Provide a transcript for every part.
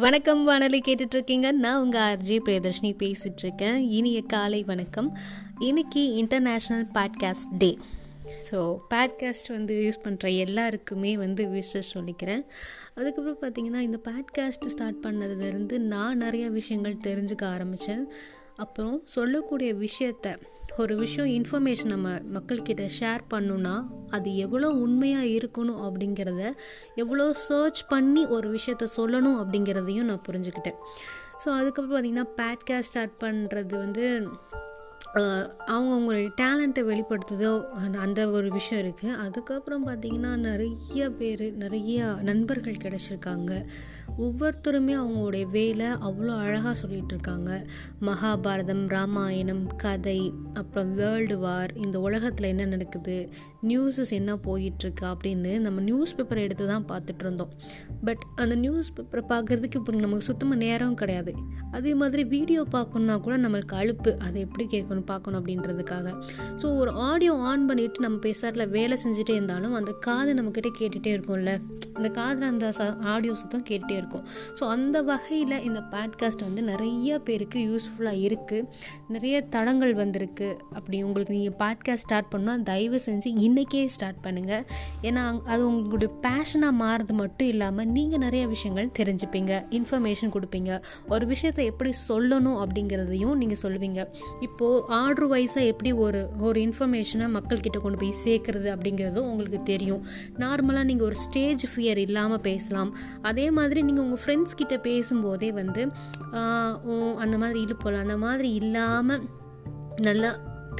வணக்கம் வானொலி கேட்டுட்ருக்கீங்க. நான் உங்கள் ஆர்ஜி பிரியதர்ஷினி பேசிகிட்ருக்கேன் இனிய காலை வணக்கம். இன்னைக்கு international podcast day so podcast வந்து யூஸ் பண்ணுற எல்லாருக்குமே வந்து விஷஸ் சொல்லிக்கிறேன். அதுக்கப்புறம் பார்த்தீங்கன்னா இந்த பாட்காஸ்ட் ஸ்டார்ட் பண்ணதுலேருந்து நான் நிறைய விஷயங்கள் தெரிஞ்சுக்க ஆரம்பித்தேன் அப்புறம் சொல்லக்கூடிய விஷயத்த ஒரு விஷயம் இன்ஃபர்மேஷன் நம்ம மக்கள்கிட்ட ஷேர் பண்ணுன்னா அது எவ்வளோ உண்மையாக இருக்கணும் அப்படிங்கிறத எவ்வளோ சர்ச் பண்ணி ஒரு விஷயத்த சொல்லணும் அப்படிங்கிறதையும் நான் புரிஞ்சுக்கிட்டேன். ஸோ அதுக்கப்புறம் பார்த்திங்கன்னா பேட்காஸ்ட் ஸ்டார்ட் பண்ணுறது வந்து அவங்கவுங்களுடைய டேலண்ட்டை வெளிப்படுத்துதோ அந்த ஒரு விஷயம் இருக்குது அதுக்கப்புறம் பார்த்திங்கன்னா நிறைய பேர் நிறைய நண்பர்கள் கிடச்சிருக்காங்க. ஒவ்வொருத்தருமே அவங்களுடைய வேலை அவ்வளோ அழகாக சொல்லிகிட்டு இருக்காங்க. மகாபாரதம் ராமாயணம் கதை அப்புறம் வேர்ல்டு வார் இந்த உலகத்தில் என்ன நடக்குது நியூஸஸ் என்ன போயிட்டுருக்கு அப்படின்னு நம்ம நியூஸ் பேப்பரை எடுத்து தான் பார்த்துட்டு இருந்தோம். பட் அந்த நியூஸ் பேப்பரை பார்க்குறதுக்கு இப்போ நமக்கு சுத்தமாக நேரம் கிடையாது. அதே மாதிரி வீடியோ பார்க்கணுன்னா கூட நம்மளுக்கு அழுப்பு அதை எப்படி கேட்கணும்? பார்க்கணும் அப்படின்றதுக்காக. ஸோ ஒரு ஆடியோ ஆன் பண்ணிவிட்டு நம்ம பேசுறதுல வேலை செஞ்சுட்டே இருந்தாலும் அந்த காது நம்மக்கிட்ட கேட்டுகிட்டே இருக்கும்ல. அந்த காதில் அந்த ச ஆடியோ சுத்தம் கேட்டுகிட்டே இருக்கும். ஸோ அந்த வகையில் இந்த பாட்காஸ்ட் வந்து நிறைய பேருக்கு யூஸ்ஃபுல்லாக இருக்குது நிறைய தடங்கள் வந்திருக்கு. அப்படி உங்களுக்கு நீங்கள் பாட்காஸ்ட் ஸ்டார்ட் பண்ணால் தயவு செஞ்சு இன்றைக்கே ஸ்டார்ட் பண்ணுங்கள் ஏன்னா அது உங்களுடைய பேஷனாக மாறுறது மட்டும் இல்லாமல் நீங்கள் நிறைய விஷயங்கள் தெரிஞ்சுப்பீங்க. இன்ஃபர்மேஷன் கொடுப்பீங்க. ஒரு விஷயத்தை எப்படி சொல்லணும் அப்படிங்கிறதையும் நீங்கள் சொல்லுவீங்க. இப்போது ஆர்டர் வைஸாக எப்படி ஒரு ஒரு இன்ஃபர்மேஷனை மக்கள்கிட்ட கொண்டு போய் சேர்க்குறது அப்படிங்கிறதும் உங்களுக்கு தெரியும். நார்மலாக நீங்கள் ஒரு ஸ்டேஜ் ஃபியர் இல்லாமல் பேசலாம். அதே மாதிரி நீங்கள் உங்கள் ஃப்ரெண்ட்ஸ் கிட்ட பேசும்போதே வந்து அந்த மாதிரி இழுப்போல் அந்த மாதிரி இல்லாமல் நல்லா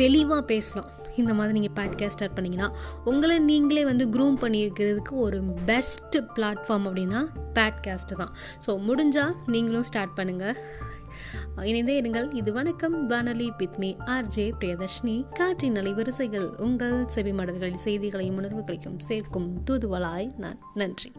தெளிவாக பேசலாம். இந்த மாதிரி நீங்கள் பாட்காஸ்ட் ஸ்டார்ட் பண்ணிங்கன்னா உங்களை நீங்களே வந்து க்ரூம் பண்ணியிருக்கிறதுக்கு ஒரு பெஸ்ட் பிளாட்ஃபார்ம் அப்படின்னா பாட்காஸ்ட்டு தான். ஸோ முடிஞ்சால் நீங்களும் ஸ்டார்ட் பண்ணுங்கள் இணைந்தே இருங்கள் இது வணக்கம். வானொலி பித்மி ஆர்ஜே பிரியதர்ஷினி. காற்றின் அலைவரிசைகள் உங்கள் செவிமடல்கள் செய்திகளையும் உணர்வுகளையும் சேர்க்கும் தூதுவலாய் நான். நன்றி.